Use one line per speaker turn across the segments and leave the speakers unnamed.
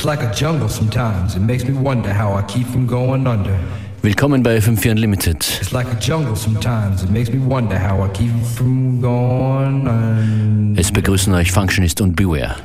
It's like a jungle sometimes. It makes me wonder how I keep from going under.
Willkommen bei FM4 Unlimited.
It's like a jungle sometimes. It makes me wonder how I keep from going under.
Es begrüßen euch Functionist und Beware.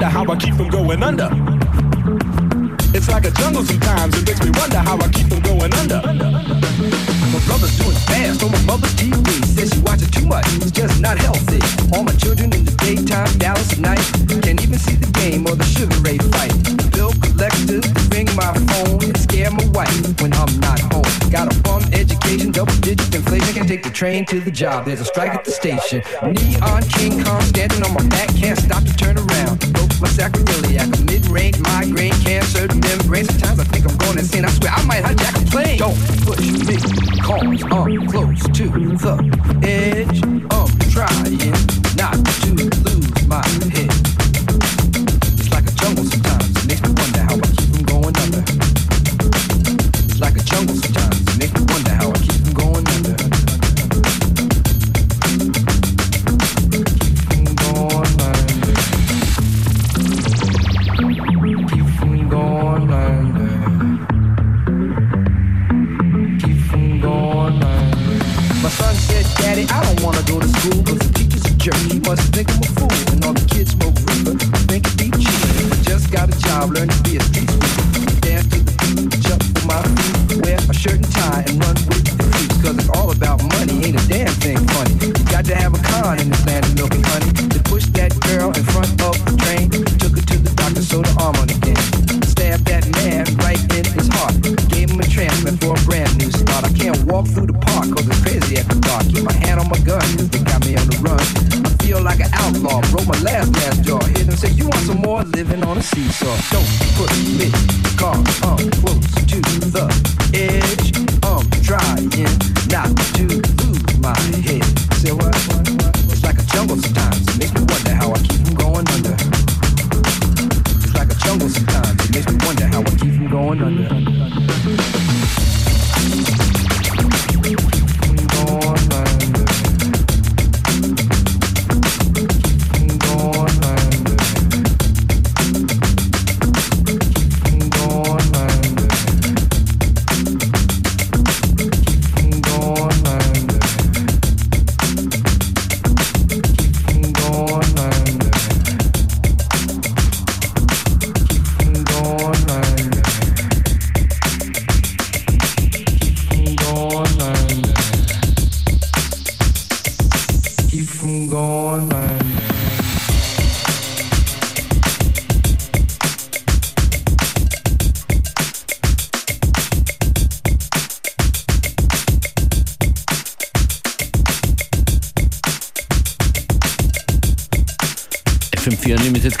wonder how I keep from going under. It's like a jungle sometimes, it makes me wonder how I keep from going under. My brother's doing fast on my mother's TV. Says she watches too much, it's just not healthy. All my children in the daytime, Dallas at night. Can't even see the game or the sugar ray fight. Bill collectors ring my phone and scare my wife when I'm not home. Got a bum education, double digit inflation. Can take the train to the job, there's a strike at the station. Neon King Kong standing on my back
So.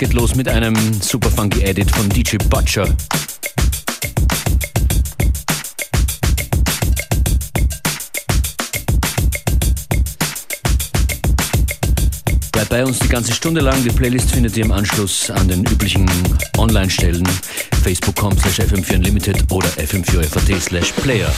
Geht los mit einem super funky Edit von DJ Butcher. Bleibt bei uns die ganze Stunde lang. Die Playlist findet ihr im Anschluss an den üblichen Online-Stellen facebook.com slash fm4 unlimited oder fm4fat slash player.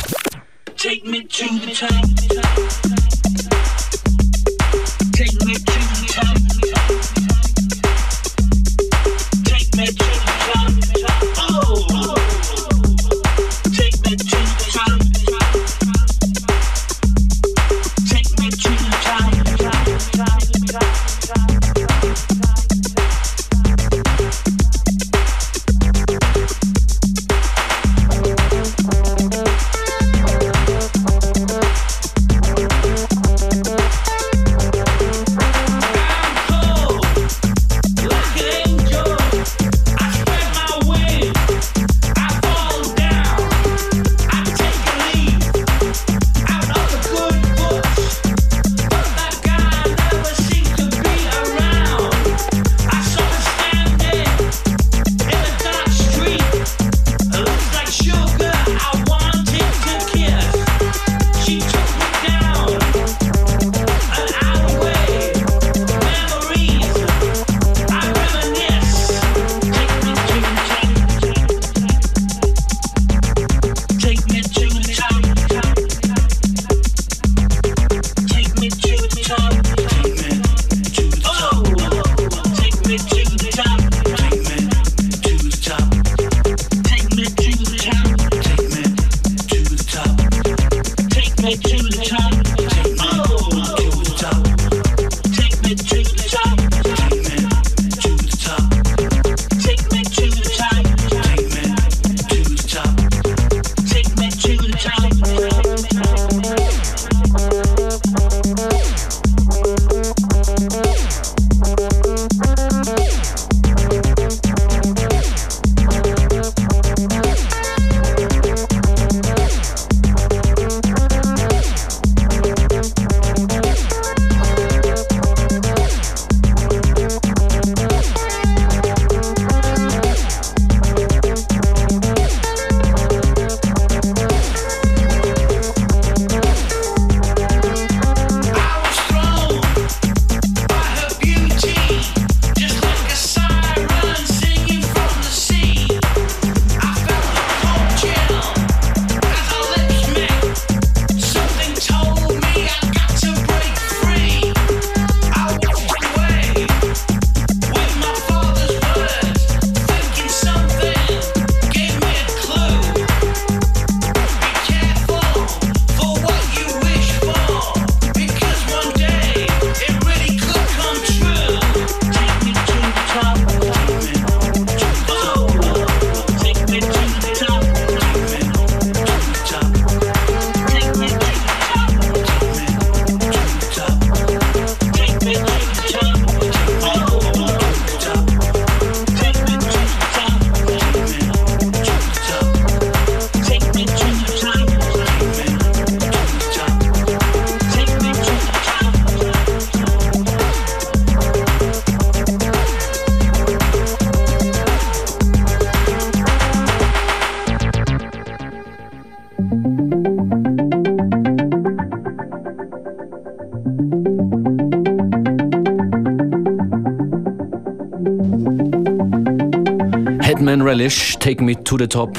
Relish, Take Me to the Top.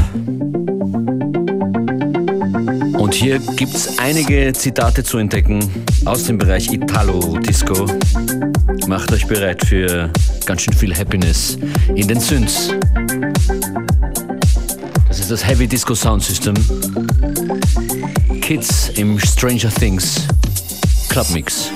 Und hier gibt es einige Zitate zu entdecken aus dem Bereich Italo-Disco. Macht euch bereit für ganz schön viel Happiness in den Synths. Das ist das Heavy Disco Sound System. Kids im Stranger Things Club Mix.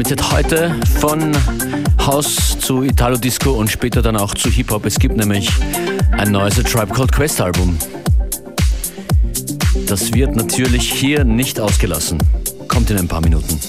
Unlimited. Heute von House zu Italo Disco und später dann auch zu Hip-Hop. Es gibt nämlich ein neues A Tribe Called Quest Album. Das wird natürlich hier nicht ausgelassen. Kommt in ein paar Minuten.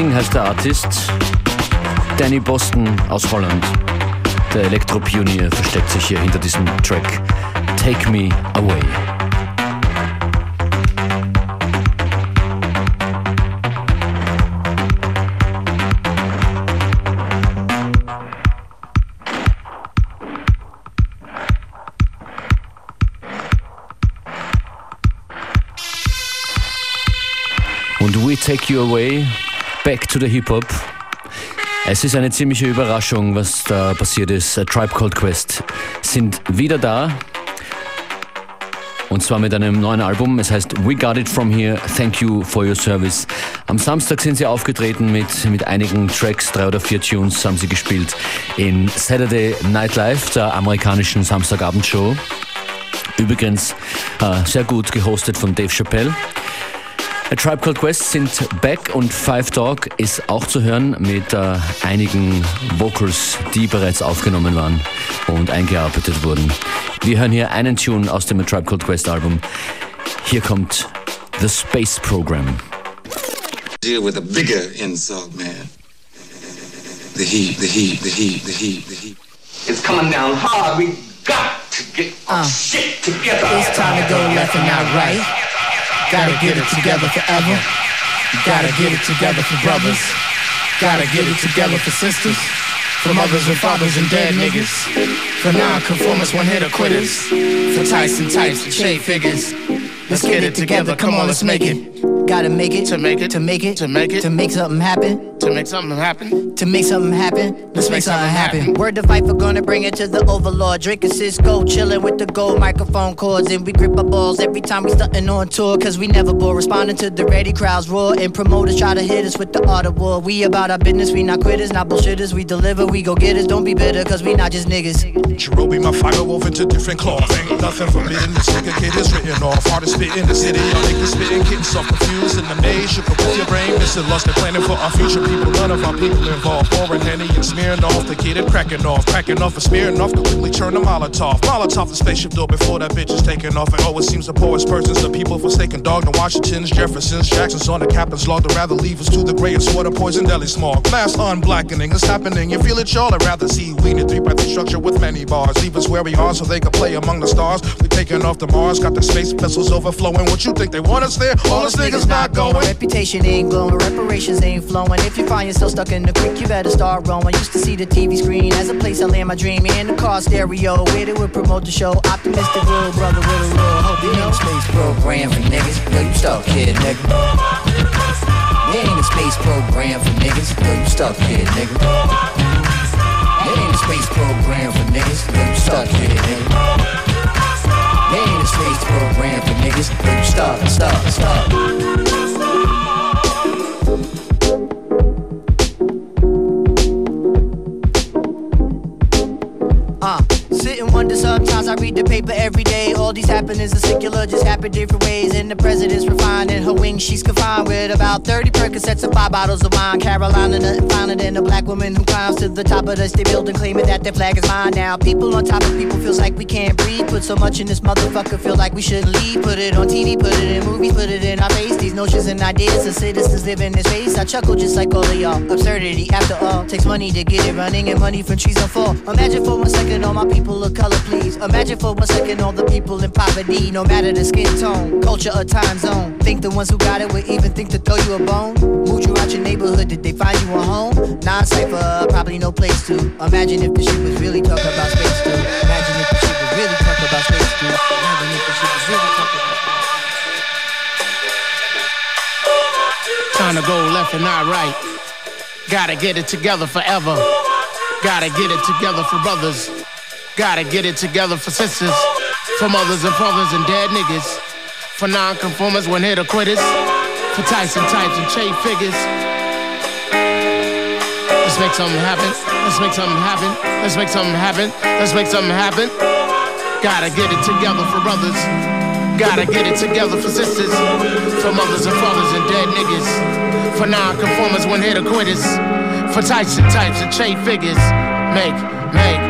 Sting heißt der Artist. Danny Boston aus Holland. Der Elektropionier versteckt sich hier hinter diesem Track Take Me Away. Und We Take You Away Back to the Hip-Hop. Es ist eine ziemliche Überraschung, was da passiert ist. A Tribe Called Quest sind wieder da. Und zwar mit einem neuen Album. Es heißt We Got It From Here. Thank you for your service. Am Samstag sind sie aufgetreten mit, mit einigen Tracks, drei oder vier Tunes haben sie gespielt in Saturday Night Live, der amerikanischen Samstagabendshow. Übrigens äh, sehr gut gehostet von Dave Chappelle. A Tribe Called Quest sind back und Five Dog ist auch zu hören mit äh, einigen Vocals, die bereits aufgenommen waren und eingearbeitet wurden. Wir hören hier einen Tune aus dem A Tribe Called Quest Album. Hier kommt The Space Program.
Deal with a bigger insult, man. The heat, the heat, the heat, the heat, the heat.
It's coming down hard. We got to get our uh, shit together.
It's time to go left and not right. Gotta get it together forever. Gotta get it together for brothers. Gotta get it together for sisters. For mothers and fathers and dead niggas. For non-conformists, one-hitter quitters. For Tyson types and shade figures. Let's get it together, come on, let's make it. Gotta make it
to make it
to make it
to make it
to make something happen
to make something happen
to make something happen. Let's make something happen. Word to fight for gonna bring it to the overlord. Drinking Cisco, chilling with the gold microphone cords, and we grip our balls every time we stuntin' on tour. Cause we never bore, responding to the ready crowds roar, and promoters try to hit us with the art of war. We about our business, we not quitters, not bullshitters. We deliver, we go getters. Don't be bitter, cause we not just niggas.
Jarobi, my fire wove into different cloth. Ain't nothing forbidden. This nigga kid is written off. Hardest spit in the city. Y'all niggas spitting, getting so confused in the maze. Up with your brain, missing lost and planning for our future people. None of our people involved. Pouring Henny and smearing off. The kid and cracking off. Cracking off and smearing off. Quickly turn the Molotov. Molotov the spaceship door before that bitch is taking off. And oh, always seems the poorest persons, the people forsaken dog. The Washingtons, Jeffersons, Jacksons on the captain's log. They'd rather leave us to the grayest water, poison, deli smog. Glass unblackening it's happening. You feel it, y'all? I'd rather see we in a three breath structure with many bars. Leave us where we are so they can play among the stars. We taking off the Mars, got the space vessels overflowing. What you think they want us there? All us niggas not going.
Reputation ain't glowing, reparations ain't flowing. If you find yourself stuck in the creek, you better start rowing. Used to see the TV screen as a place I land my dream in the car stereo. Where they would promote the show. Optimistic, real brother with a real hope. You know, space program for niggas. Yo, you stuck, kid, nigga. We ain't a space program for niggas. Yo, you stuck, kid, nigga. It ain't a space program for niggas. Yo, you stuck, kid, nigga. They ain't a program for niggas. Stuck, stuck, stuck. Wonder sometimes I read the paper every day. All these happenings are secular, just happen different ways. And the president's refined in her wings, she's confined with about 30 Percocets and five bottles of wine. Carolina, nothing finer than a black woman who climbs to the top of the state building, claiming that their flag is mine. Now, people on top of people feels like we can't breathe. Put so much in this motherfucker, feel like we shouldn't leave. Put it on TV, put it in movies, put it in our face. These notions and ideas of citizens live in this space. I chuckle just like all of y'all. Absurdity, after all, takes money to get it running and money from trees on fall. Imagine for one second all my people of color, please. Imagine for one second all the people in poverty, no matter the skin tone, culture, or time zone. Think the ones who got it would even think to throw you a bone? Moved you out your neighborhood, did they find you a home? Non cipher, probably no place to. Imagine if the shit was really talking about space too. Imagine if the shit was really talking about space too. Imagine if the shit was really about
Time to go left and not right. Gotta get it together forever. Gotta get it together for brothers. Gotta get it together for sisters. For mothers and fathers and dead niggas. For non-conformers when hit or quitters. For Tyson types and trade figures. Let's make something happen. Let's make something happen. Let's make something happen. Let's make something happen. Gotta get it together for brothers. Gotta get it together for sisters. For mothers and fathers and dead niggas. For non-conformers when hit or quitters. For Tyson types and trade figures. Make, make.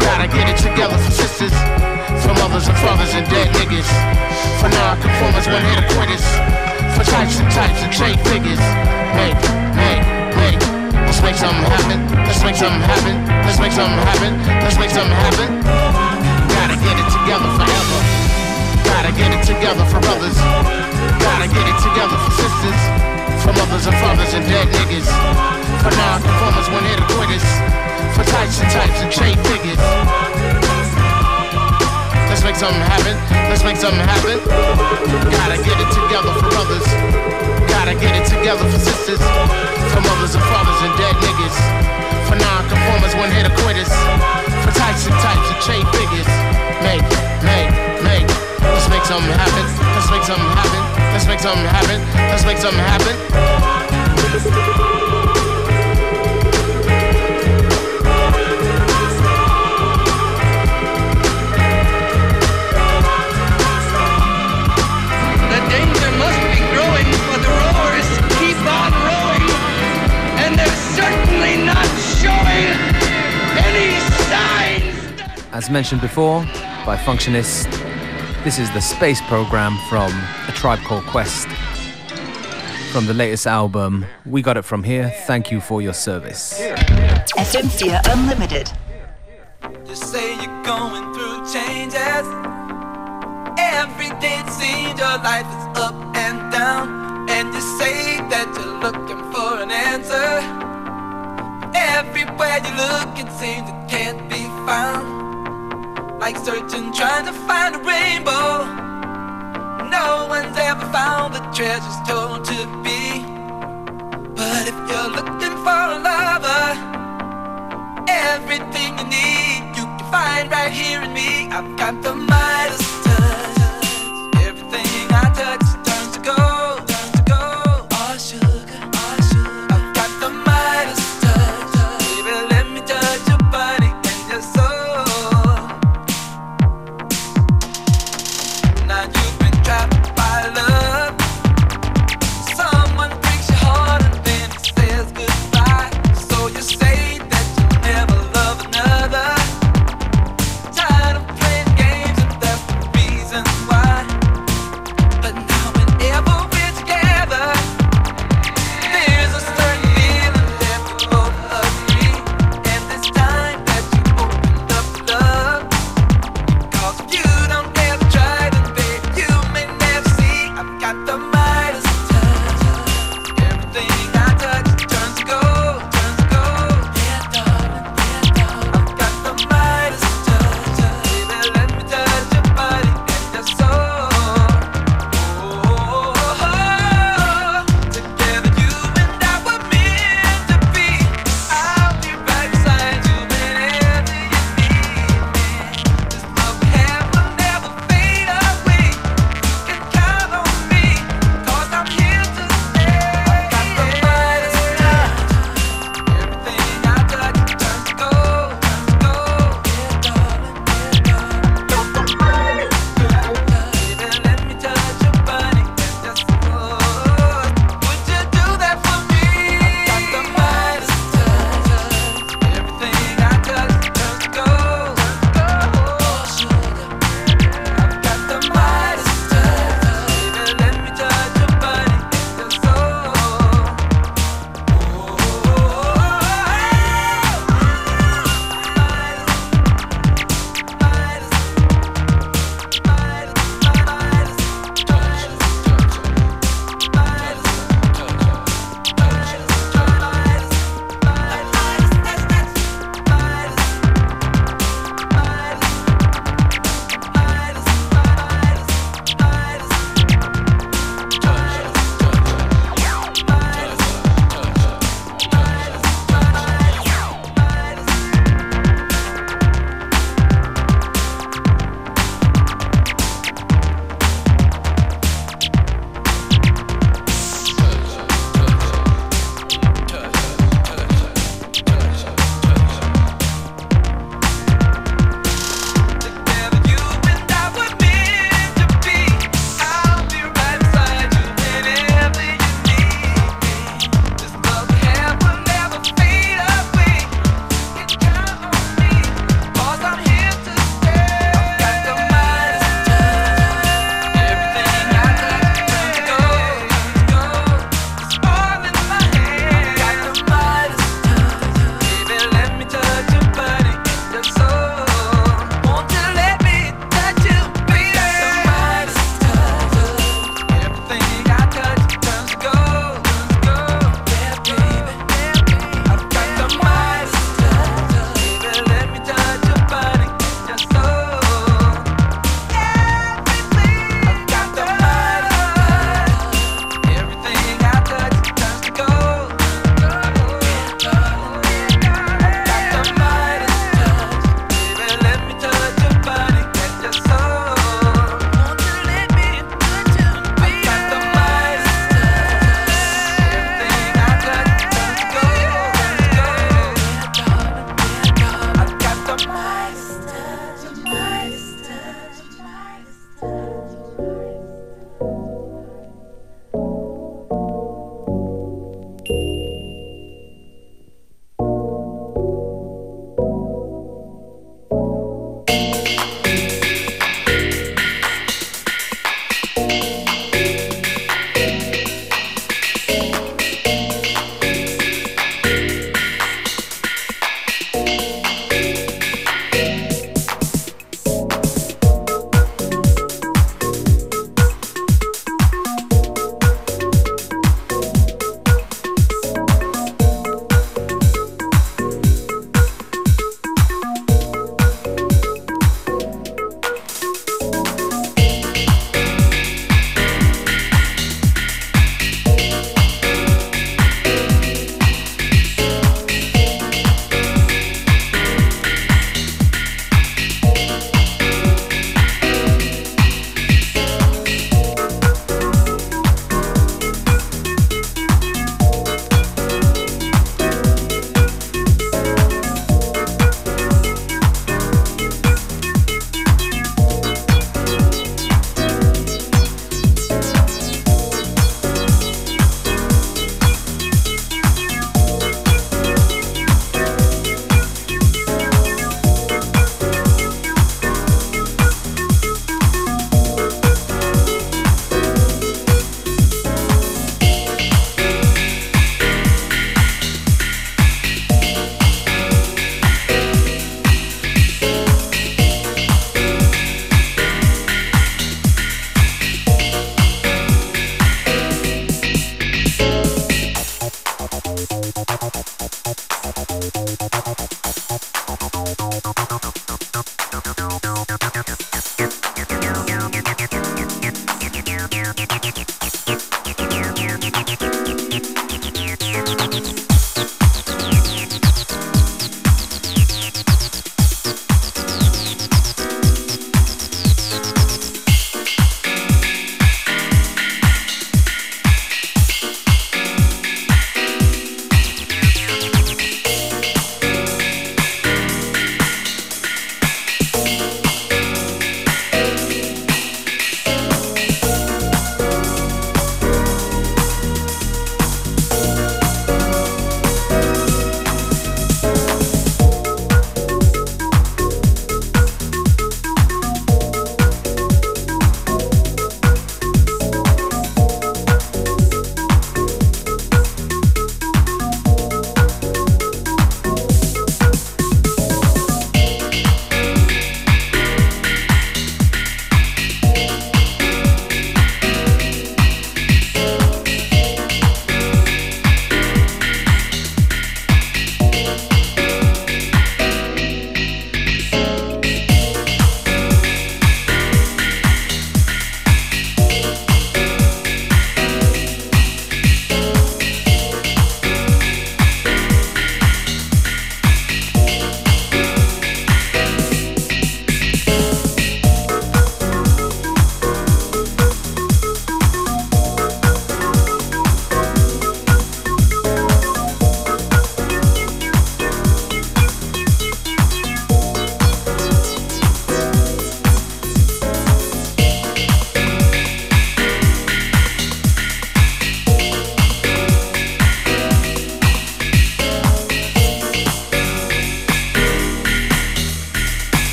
Gotta get it together for sisters. For mothers and fathers and dead niggas. For non-conformers when hit or quitters. For types and types and trade figures. Make, make, make. Let's make something happen. Let's make something happen. Let's make something happen. Let's make something happen. Gotta get it together forever. Gotta get it together for brothers. Gotta get it together for sisters. For mothers and fathers and dead niggas. For non-conformers when hit or quitters. For types and types and trade figures. Let's make something happen. Let's make something happen. Gotta get it together for brothers. Gotta get it together for sisters. For mothers and fathers and dead niggas. For non-conformers when hit quitters. For types and types and trade figures. Make, make, make. Let's make something happen. Let's make something happen. Let's make something happen. Let's make something happen.
As mentioned before by Functionist, this is the space program from A Tribe Called Quest. From the latest album, We Got It From Here. Thank you for your service.
FM4 Unlimited.
You say you're going through changes. Every day it seems your life is up and down. And you say that you're looking for an answer. Everywhere you look, it seems it can't be found. Like searching, trying to find a rainbow. No one's ever found the treasures told to be. But if you're looking for a lover, everything you need you can find right here in me. I've got the Midas touch. Everything I touch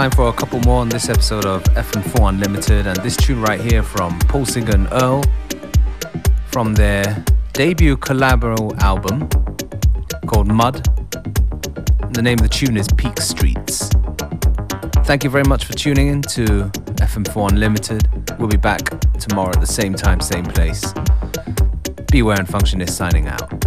time for a couple more on this episode of FM4 Unlimited, and this tune right here from Paul Singer and Earl from their debut collabo album called Mud. The name of the tune is Peak Streets. Thank you very much for tuning in to FM4 Unlimited. We'll be back tomorrow at the same time, same place. Beware and Functionist signing out.